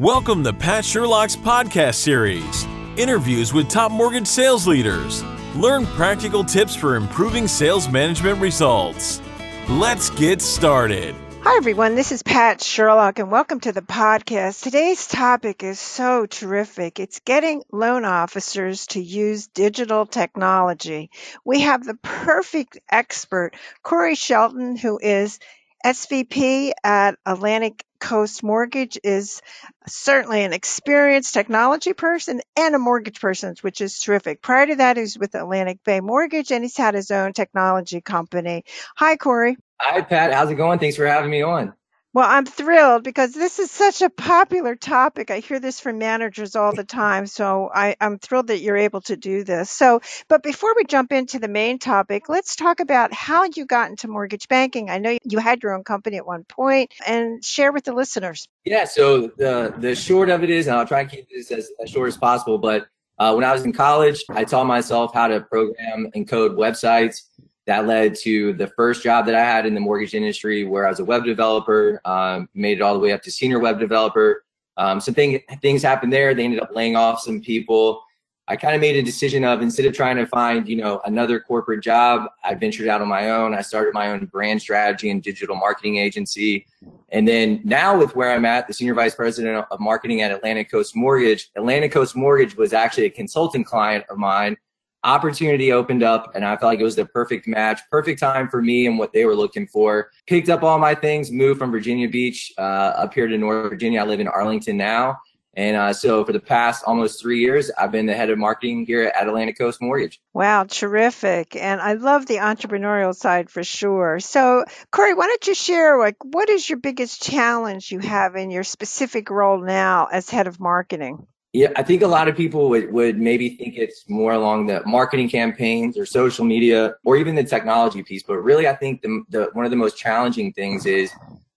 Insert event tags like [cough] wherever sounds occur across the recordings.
Welcome to Pat Sherlock's podcast series interviews with top mortgage sales leaders. Learn practical tips for improving sales management results. Let's get started. Hi, everyone. This is Pat Sherlock, and welcome to the podcast. Today's topic is so terrific. It's getting loan officers to use digital technology. We have the perfect expert, Corey Shelton, who is SVP at Atlantic Coast Mortgage is certainly an experienced technology person and a mortgage person, which is terrific. Prior to that, he was with Atlantic Bay Mortgage and he's had his own technology company. Hi, Corey. Hi, Pat. How's it going? Thanks for having me on. Well, I'm thrilled because this is such a popular topic. I hear this from managers all the time. So I, I'm thrilled that you're able to do this. So, but before we jump into the main topic, let's talk about how you got into mortgage banking. I know you had your own company at one point and share with the listeners. Yeah. So the, the short of it is, and I'll try and keep this as, as short as possible, but uh, when I was in college, I taught myself how to program and code websites that led to the first job that I had in the mortgage industry where I was a web developer, um, made it all the way up to senior web developer. Um, some thing, things happened there. They ended up laying off some people. I kind of made a decision of instead of trying to find, you know, another corporate job, I ventured out on my own. I started my own brand strategy and digital marketing agency. And then now with where I'm at, the senior vice president of marketing at Atlantic Coast Mortgage, Atlantic Coast Mortgage was actually a consulting client of mine opportunity opened up and I felt like it was the perfect match, perfect time for me and what they were looking for. Picked up all my things, moved from Virginia Beach uh, up here to North Virginia. I live in Arlington now. And uh, so for the past almost three years, I've been the head of marketing here at Atlantic Coast Mortgage. Wow, terrific. And I love the entrepreneurial side for sure. So, Corey, why don't you share, like, what is your biggest challenge you have in your specific role now as head of marketing? Yeah, I think a lot of people would, would maybe think it's more along the marketing campaigns or social media or even the technology piece. But really, I think the, the one of the most challenging things is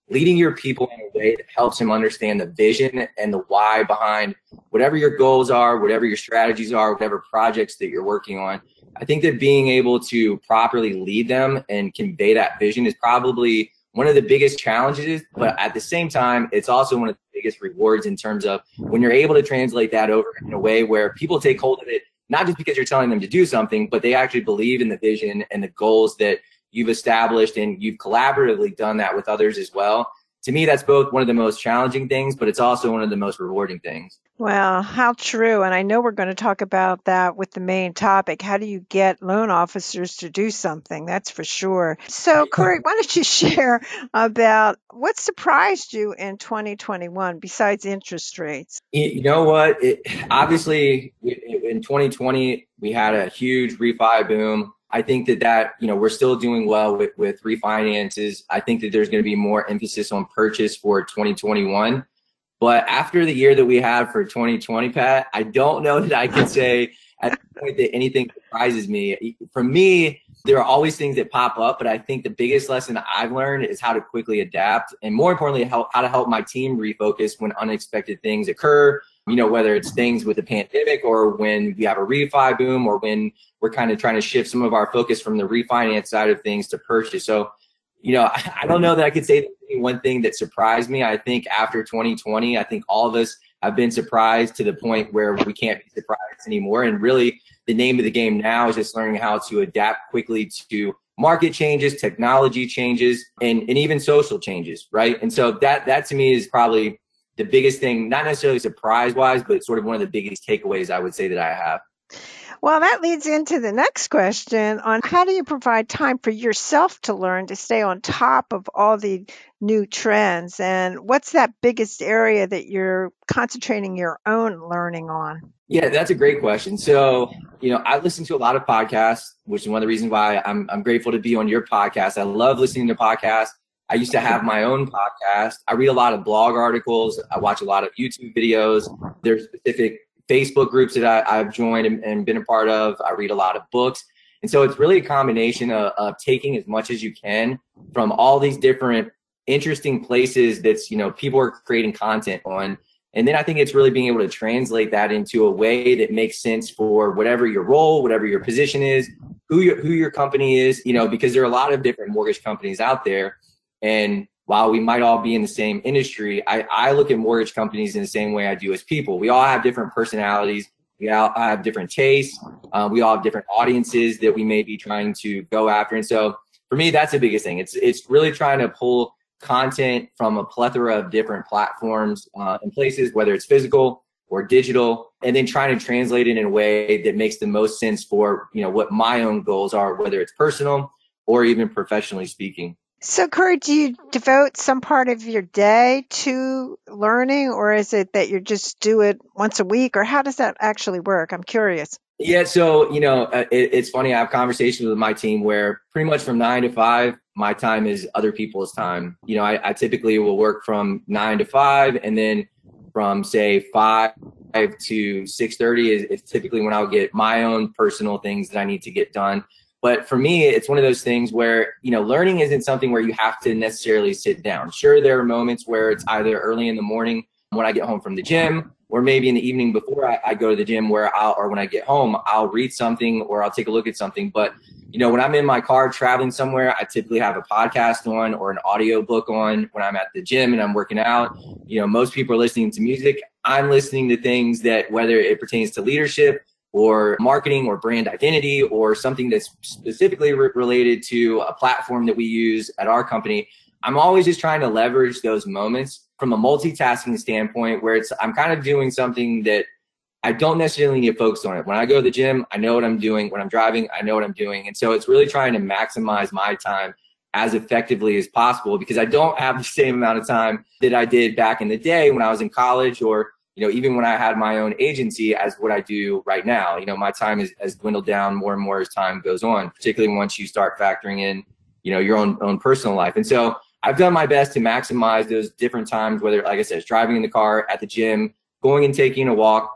leading your people in a way that helps them understand the vision and the why behind whatever your goals are, whatever your strategies are, whatever projects that you're working on. I think that being able to properly lead them and convey that vision is probably one of the biggest challenges, but at the same time, it's also one of the biggest rewards in terms of when you're able to translate that over in a way where people take hold of it, not just because you're telling them to do something, but they actually believe in the vision and the goals that you've established and you've collaboratively done that with others as well to me, that's both one of the most challenging things, but it's also one of the most rewarding things. Well, how true. And I know we're going to talk about that with the main topic. How do you get loan officers to do something? That's for sure. So, [laughs] Corey, why don't you share about what surprised you in 2021 besides interest rates? You know what? It, obviously, in 2020, we had a huge refi boom. I think that that you know we're still doing well with with refinances. I think that there's going to be more emphasis on purchase for 2021. But after the year that we had for 2020, Pat, I don't know [laughs] that I can say at the point that anything surprises me. For me, there are always things that pop up, but I think the biggest lesson I've learned is how to quickly adapt, and more importantly, how, how to help my team refocus when unexpected things occur you know, whether it's things with the pandemic or when we have a refi boom or when we're kind of trying to shift some of our focus from the refinance side of things to purchase. So, you know, [laughs] I don't know that I could say one thing that surprised me. I think after 2020, I think all of us have been surprised to the point where we can't be surprised anymore. And really, the name of the game now is just learning how to adapt quickly to market changes, technology changes, and, and even social changes, right? And so that that to me is probably the biggest thing, not necessarily surprise wise, but sort of one of the biggest takeaways I would say that I have. Well, that leads into the next question on how do you provide time for yourself to learn to stay on top of all the new trends? And what's that biggest area that you're concentrating your own learning on? Yeah, that's a great question. So, you know, I listen to a lot of podcasts, which is one of the reasons why I'm, I'm grateful to be on your podcast. I love listening to podcasts. I used to have my own podcast. I read a lot of blog articles. I watch a lot of YouTube videos. There's specific Facebook groups that I, have joined and, and, been a part of. I read a lot of books. And so it's really a combination of, of taking as much as you can from all these different interesting places that's, you know, people are creating content on. And then I think it's really being able to translate that into a way that makes sense for whatever your role, whatever your position is, who your, who your company is, you know, because there are a lot of different mortgage companies out there and while we might all be in the same industry, I, I look at mortgage companies in the same way I do as people. We all have different personalities. We all have different tastes. Uh, we all have different audiences that we may be trying to go after. And so for me, that's the biggest thing. It's, it's really trying to pull content from a plethora of different platforms uh, and places, whether it's physical or digital, and then trying to translate it in a way that makes the most sense for, you know, what my own goals are, whether it's personal or even professionally speaking. So, Corey, do you devote some part of your day to learning, or is it that you just do it once a week, or how does that actually work? I'm curious. Yeah, so you know, uh, it, it's funny. I have conversations with my team where pretty much from nine to five, my time is other people's time. You know, I, I typically will work from nine to five, and then from say five to six thirty is, is typically when I'll get my own personal things that I need to get done. But for me, it's one of those things where, you know, learning isn't something where you have to necessarily sit down. Sure, there are moments where it's either early in the morning when I get home from the gym, or maybe in the evening before I, I go to the gym where I'll, or when I get home, I'll read something or I'll take a look at something. But, you know, when I'm in my car traveling somewhere, I typically have a podcast on or an audio book on when I'm at the gym and I'm working out. You know, most people are listening to music. I'm listening to things that, whether it pertains to leadership, or marketing or brand identity or something that's specifically re- related to a platform that we use at our company, I'm always just trying to leverage those moments from a multitasking standpoint where it's I'm kind of doing something that I don't necessarily need to focus on it. When I go to the gym, I know what I'm doing. When I'm driving, I know what I'm doing. And so it's really trying to maximize my time as effectively as possible because I don't have the same amount of time that I did back in the day when I was in college or you know, even when I had my own agency as what I do right now, you know, my time is, has dwindled down more and more as time goes on, particularly once you start factoring in, you know, your own, own personal life. And so I've done my best to maximize those different times, whether, like I said, driving in the car, at the gym, going and taking a walk,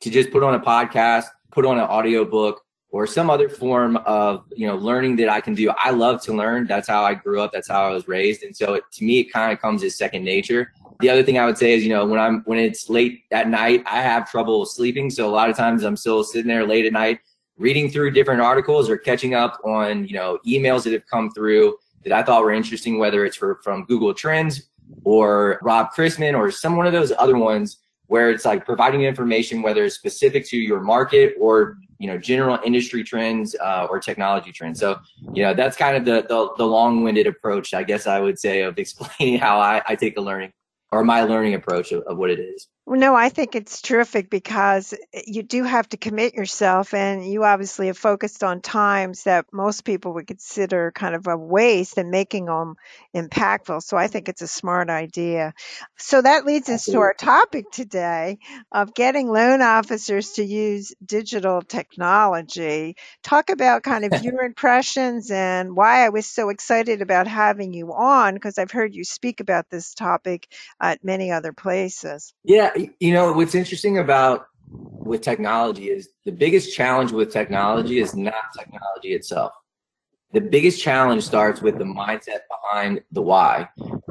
to just put on a podcast, put on an audio book, or some other form of you know learning that I can do. I love to learn. That's how I grew up. That's how I was raised, and so it, to me, it kind of comes as second nature. The other thing I would say is, you know, when I'm when it's late at night, I have trouble sleeping. So a lot of times I'm still sitting there late at night reading through different articles or catching up on, you know, emails that have come through that I thought were interesting, whether it's for, from Google Trends or Rob Chrisman or some one of those other ones where it's like providing information, whether it's specific to your market or you know general industry trends uh, or technology trends. So you know that's kind of the the, the long-winded approach, I guess I would say, of [laughs] explaining how I, I take a learning or my learning approach of, of what it is. Well, no, I think it's terrific because eh, you do have to commit yourself, and you obviously have focused on times that most people would consider kind of a waste and making them impactful. So I think it's a smart idea. So that leads us to our topic today of getting loan officers to use digital technology. Talk about kind of [laughs] your impressions and why I was so excited about having you on because I've heard you speak about this topic at many other places. Yeah, you know what's interesting about with technology is the biggest challenge with technology is not technology itself. The biggest challenge starts with the mindset behind the why.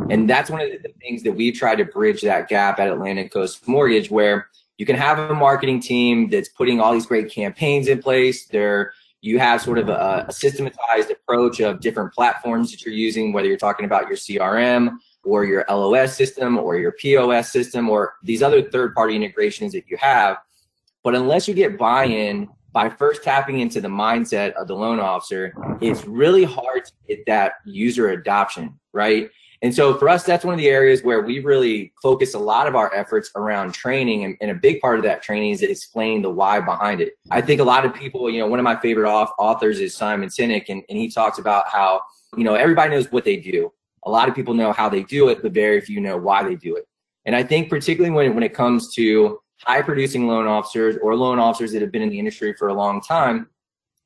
And that's one of the things that we've tried to bridge that gap at Atlantic Coast Mortgage, where you can have a marketing team that's putting all these great campaigns in place. There, you have sort of a, a systematized approach of different platforms that you're using, whether you're talking about your CRM, or your LOS system or your POS system or these other third party integrations that you have. But unless you get buy in by first tapping into the mindset of the loan officer, it's really hard to get that user adoption, right? And so for us, that's one of the areas where we really focus a lot of our efforts around training. And, and, a big part of that training is explaining the why behind it. I think a lot of people, you know, one of my favorite authors is Simon Sinek, and, and he talks about how, you know, everybody knows what they do a lot of people know how they do it, but very few know why they do it. And I think particularly when, when it comes to high producing loan officers or loan officers that have been in the industry for a long time,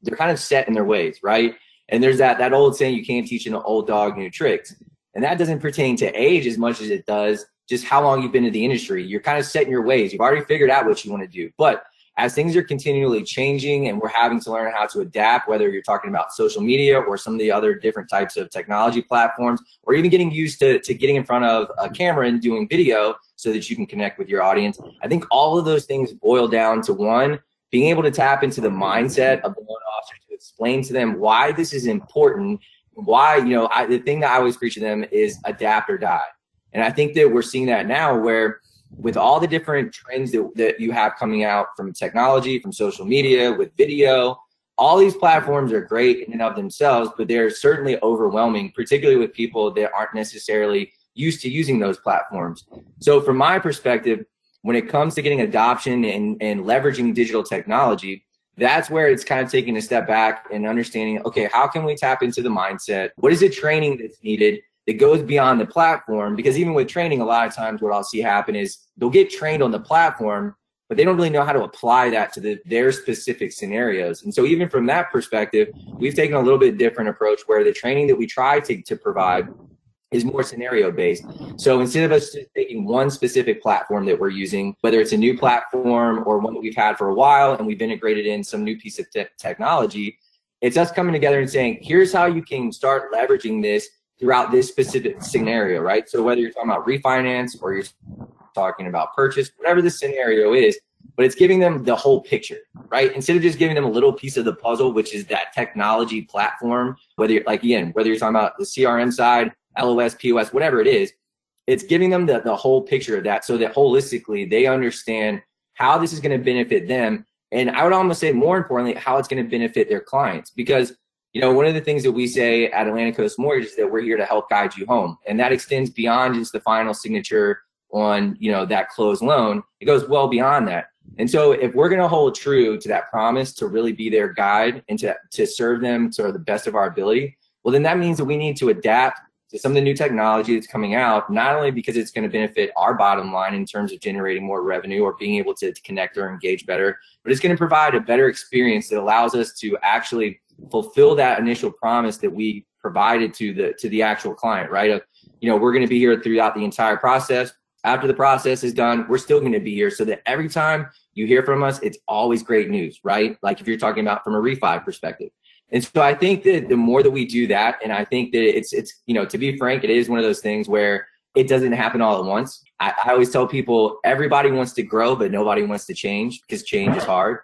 they're kind of set in their ways, right? And there's that that old saying, you can't teach an old dog new tricks. And that doesn't pertain to age as much as it does just how long you've been in the industry. You're kind of set in your ways. You've already figured out what you want to do. But as things are continually changing and we're having to learn how to adapt, whether you're talking about social media or some of the other different types of technology platforms, or even getting used to, to getting in front of a camera and doing video so that you can connect with your audience. I think all of those things boil down to one, being able to tap into the mindset of the loan officer to explain to them why this is important why, you know, I, the thing that I always preach to them is adapt or die. And I think that we're seeing that now where with all the different trends that, that you have coming out from technology, from social media, with video, all these platforms are great in and of themselves, but they're certainly overwhelming, particularly with people that aren't necessarily used to using those platforms. So from my perspective, when it comes to getting adoption and, and leveraging digital technology, that's where it's kind of taking a step back and understanding, okay, how can we tap into the mindset? What is the training that's needed that goes beyond the platform? Because even with training, a lot of times what I'll see happen is they'll get trained on the platform, but they don't really know how to apply that to the, their specific scenarios. And so even from that perspective, we've taken a little bit different approach where the training that we try to, to provide is more scenario based. So instead of us taking one specific platform that we're using, whether it's a new platform or one that we've had for a while and we've integrated in some new piece of te- technology, it's us coming together and saying, here's how you can start leveraging this throughout this specific scenario, right? So whether you're talking about refinance or you're talking about purchase, whatever the scenario is, but it's giving them the whole picture, right? Instead of just giving them a little piece of the puzzle, which is that technology platform, whether you're like, again, whether you're talking about the CRM side, LOS, POS, whatever it is, it's giving them the, the whole picture of that so that holistically they understand how this is going to benefit them. And I would almost say more importantly, how it's going to benefit their clients. Because, you know, one of the things that we say at Atlantic Coast Mortgage is that we're here to help guide you home. And that extends beyond just the final signature on, you know, that closed loan. It goes well beyond that. And so if we're going to hold true to that promise to really be their guide and to, to serve them to the best of our ability, well, then that means that we need to adapt to some of the new technology that's coming out, not only because it's going to benefit our bottom line in terms of generating more revenue or being able to, to connect or engage better, but it's going to provide a better experience that allows us to actually fulfill that initial promise that we provided to the to the actual client, right? Of, you know, we're going to be here throughout the entire process. After the process is done, we're still going to be here so that every time you hear from us, it's always great news, right? Like if you're talking about from a refi perspective. And so I think that the more that we do that, and I think that it's it's you know to be frank, it is one of those things where it doesn't happen all at once. I, I always tell people everybody wants to grow, but nobody wants to change because change is hard.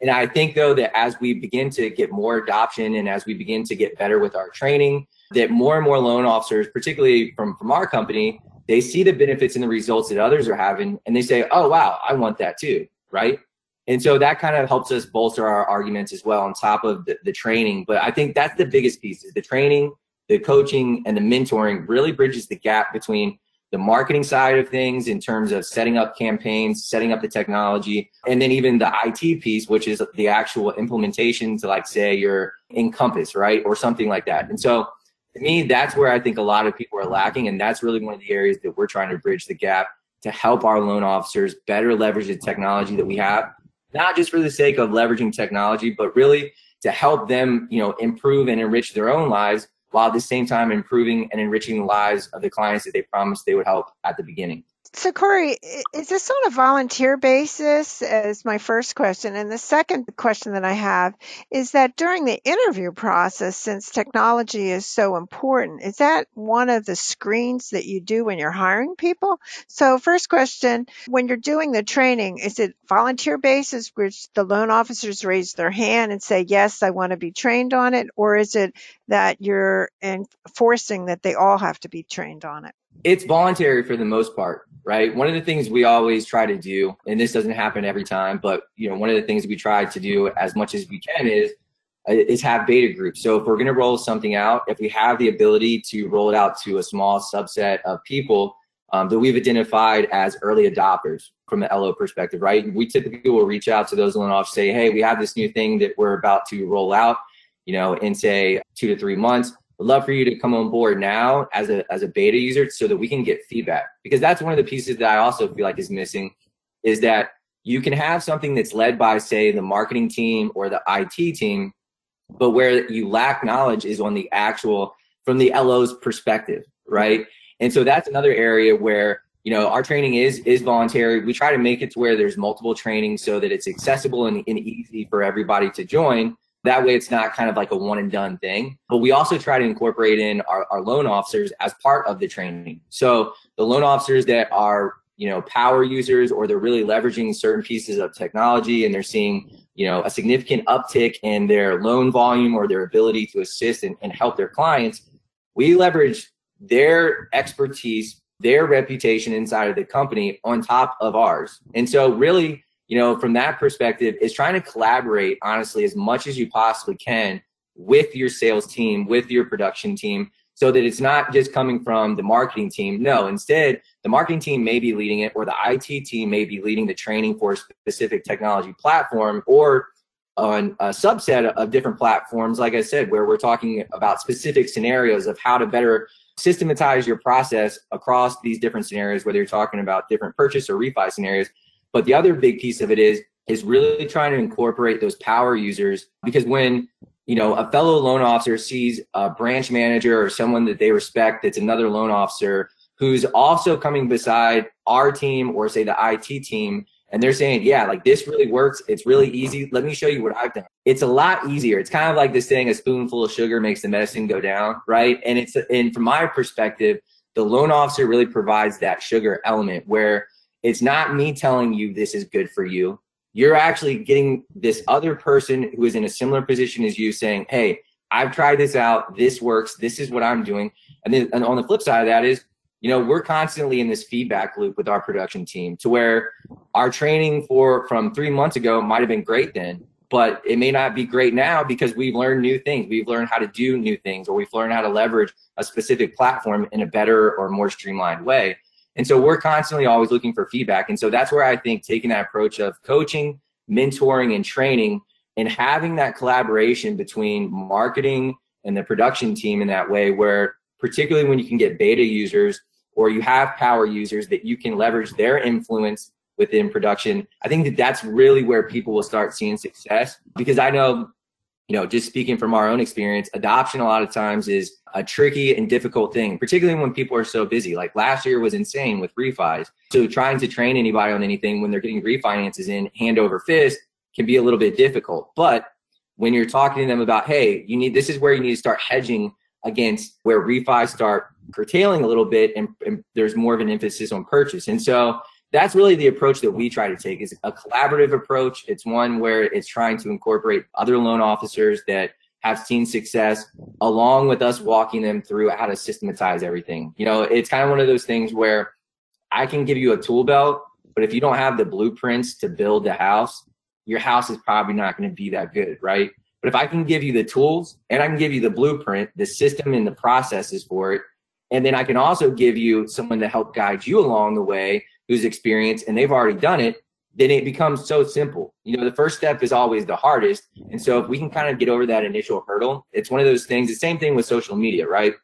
And I think though that as we begin to get more adoption and as we begin to get better with our training, that more and more loan officers, particularly from from our company, they see the benefits and the results that others are having, and they say, "Oh wow, I want that too." Right? And so that kind of helps us bolster our arguments as well on top of the, the training. But I think that's the biggest piece is the training, the coaching, and the mentoring really bridges the gap between the marketing side of things in terms of setting up campaigns, setting up the technology, and then even the IT piece, which is the actual implementation to like say your Encompass, right? Or something like that. And so to me, that's where I think a lot of people are lacking. And that's really one of the areas that we're trying to bridge the gap to help our loan officers better leverage the technology that we have not just for the sake of leveraging technology, but really to help them, you know, improve and enrich their own lives while at the same time improving and enriching the lives of the clients that they promised they would help at the beginning. So, Corey, is this on a volunteer basis? As my first question. And the second question that I have is that during the interview process, since technology is so important, is that one of the screens that you do when you're hiring people? So, first question when you're doing the training, is it volunteer basis, which the loan officers raise their hand and say, Yes, I want to be trained on it? Or is it that you're enforcing that they all have to be trained on it? It's voluntary for the most part right? One of the things we always try to do, and this doesn't happen every time, but you know, one of the things we try to do as much as we can is uh, is have beta groups. So if we're going to roll something out, if we have the ability to roll it out to a small subset of people um, that we've identified as early adopters from the LO perspective, right? We typically will reach out to those loan officers, say, hey, we have this new thing that we're about to roll out, you know, in say two to three months would love for you to come on board now as a as a beta user so that we can get feedback because that's one of the pieces that I also feel like is missing is that you can have something that's led by say the marketing team or the IT team but where you lack knowledge is on the actual from the LO's perspective right? And so that's another area where you know our training is is voluntary. We try to make it to where there's multiple trainings so that it's accessible and, and easy for everybody to join that way, it's not kind of like a one and done thing. But we also try to incorporate in our, our loan officers as part of the training. So the loan officers that are, you know, power users or they're really leveraging certain pieces of technology and they're seeing, you know, a significant uptick in their loan volume or their ability to assist and, and help their clients, we leverage their expertise, their reputation inside of the company on top of ours. And so really, you know, from that perspective, is trying to collaborate honestly as much as you possibly can with your sales team, with your production team, so that it's not just coming from the marketing team. No, instead, the marketing team may be leading it, or the IT team may be leading the training for a specific technology platform, or on a subset of different platforms, like I said, where we're talking about specific scenarios of how to better systematize your process across these different scenarios, whether you're talking about different purchase or refi scenarios. But the other big piece of it is is really trying to incorporate those power users because when you know a fellow loan officer sees a branch manager or someone that they respect that's another loan officer who's also coming beside our team or say the IT team and they're saying, yeah, like this really works. It's really easy. Let me show you what I've done. It's a lot easier. It's kind of like this thing, a spoonful of sugar makes the medicine go down, right? And it's, and from my perspective, the loan officer really provides that sugar element where it's not me telling you this is good for you. You're actually getting this other person who is in a similar position as you saying, hey, I've tried this out. This works. This is what I'm doing. And then and on the flip side of that is you know we're constantly in this feedback loop with our production team to where our training for from three months ago might have been great then but it may not be great now because we've learned new things we've learned how to do new things or we've learned how to leverage a specific platform in a better or more streamlined way and so we're constantly always looking for feedback. And so that's where i think taking that approach of coaching mentoring and training and having that collaboration between marketing and the production team in that way where particularly when you can get beta users or you have power users that you can leverage their influence within production i think that that's really where people will start seeing success. Because i know you know just speaking from our own experience adoption a lot of times is a tricky and difficult thing particularly when people are so busy. Like last year was insane with refis. So trying to train anybody on anything when they're getting refinances in hand over fist can be a little bit difficult. But when you're talking to them about hey you need this is where you need to start hedging against where refis start curtailing a little bit and, and, there's more of an emphasis on purchase. And so that's really the approach that we try to take is a collaborative approach. It's one where it's trying to incorporate other loan officers that have seen success along with us walking them through how to systematize everything. You know, it's kind of one of those things where I can give you a tool belt, but if you don't have the blueprints to build the house, your house is probably not going to be that good, right? But if I can give you the tools and I can give you the blueprint, the system and the processes for it, and then I can also give you someone to help guide you along the way who's experienced and they've already done it, then it becomes so simple. You know, the first step is always the hardest. And so if we can kind of get over that initial hurdle, it's one of those things, the same thing with social media, right?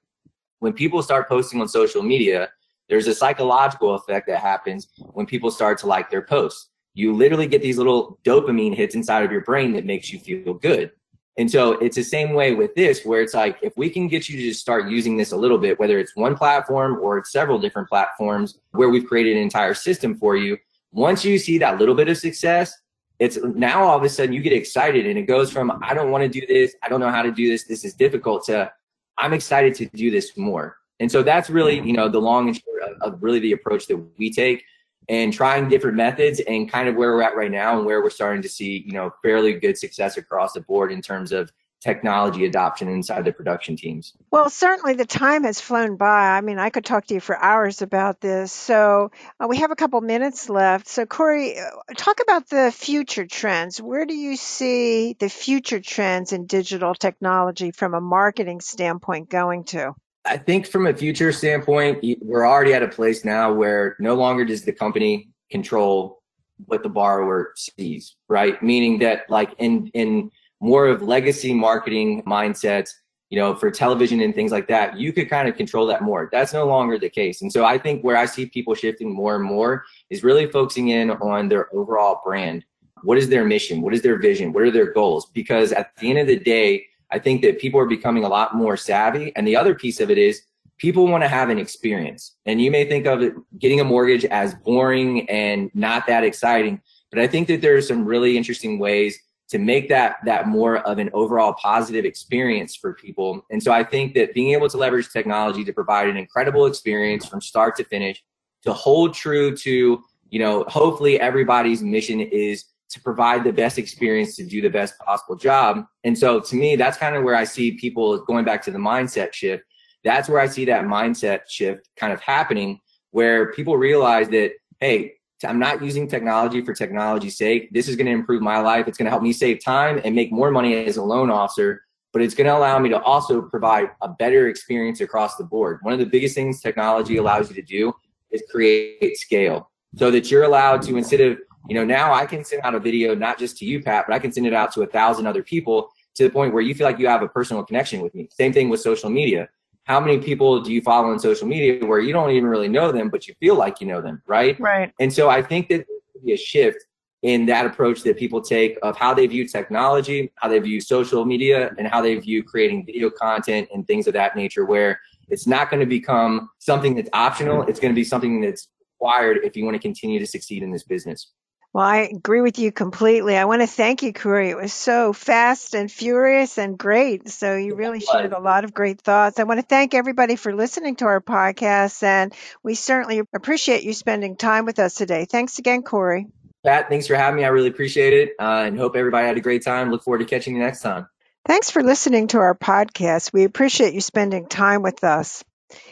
When people start posting on social media, there's a psychological effect that happens when people start to like their posts. You literally get these little dopamine hits inside of your brain that makes you feel good. And so it's the same way with this, where it's like, if we can get you to just start using this a little bit, whether it's one platform or it's several different platforms where we've created an entire system for you, once you see that little bit of success, it's now all of a sudden you get excited and it goes from, I don't want to do this. I don't know how to do this. This is difficult to, I'm excited to do this more. And so that's really, mm-hmm. you know, the long and short of, of really the approach that we take and trying different methods and kind of where we're at right now and where we're starting to see, you know, fairly good success across the board in terms of technology adoption inside the production teams. Well, certainly the time has flown by. I mean, I could talk to you for hours about this. So uh, we have a couple minutes left. So, Corey, uh, talk about the future trends. Where do you see the future trends in digital technology from a marketing standpoint going to? I think from a future standpoint, we're already at a place now where no longer does the company control what the borrower sees, right? Meaning that like in in more of legacy marketing mindsets, you know, for television and things like that, you could kind of control that more. That's no longer the case. And so I think where I see people shifting more and more is really focusing in on their overall brand. What is their mission? What is their vision? What are their goals? Because at the end of the day, I think that people are becoming a lot more savvy. And the other piece of it is people want to have an experience. And you may think of it getting a mortgage as boring and not that exciting, but I think that there are some really interesting ways to make that that more of an overall positive experience for people. And so I think that being able to leverage technology to provide an incredible experience from start to finish, to hold true to, you know, hopefully everybody's mission is to provide the best experience to do the best possible job. And so to me, that's kind of where I see people going back to the mindset shift. That's where I see that mindset shift kind of happening where people realize that, hey, I'm not using technology for technology's sake. This is going to improve my life. It's going to help me save time and make more money as a loan officer, but it's going to allow me to also provide a better experience across the board. One of the biggest things technology allows you to do is create scale so that you're allowed to, instead of, you know, now I can send out a video, not just to you, Pat, but I can send it out to a thousand other people to the point where you feel like you have a personal connection with me. Same thing with social media how many people do you follow on social media where you don't even really know them, but you feel like you know them, right? Right. And so I think that be a shift in that approach that people take of how they view technology, how they view social media, and how they view creating video content and things of that nature, where it's not going to become something that's optional. It's going to be something that's required if you want to continue to succeed in this business. Well, I agree with you completely. I want to thank you, Corey. It was so fast and furious and great. So you really shared a lot of great thoughts. I want to thank everybody for listening to our podcast, and we certainly appreciate you spending time with us today. Thanks again, Corey. Pat, thanks for having me. I really appreciate it, uh, and hope everybody had a great time. Look forward to catching you next time. Thanks for listening to our podcast. We appreciate you spending time with us.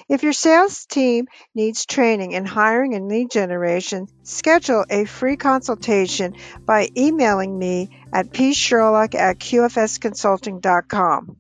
If your sales team needs training in hiring and lead generation, schedule a free consultation by emailing me at psherlock at qfsconsulting.com.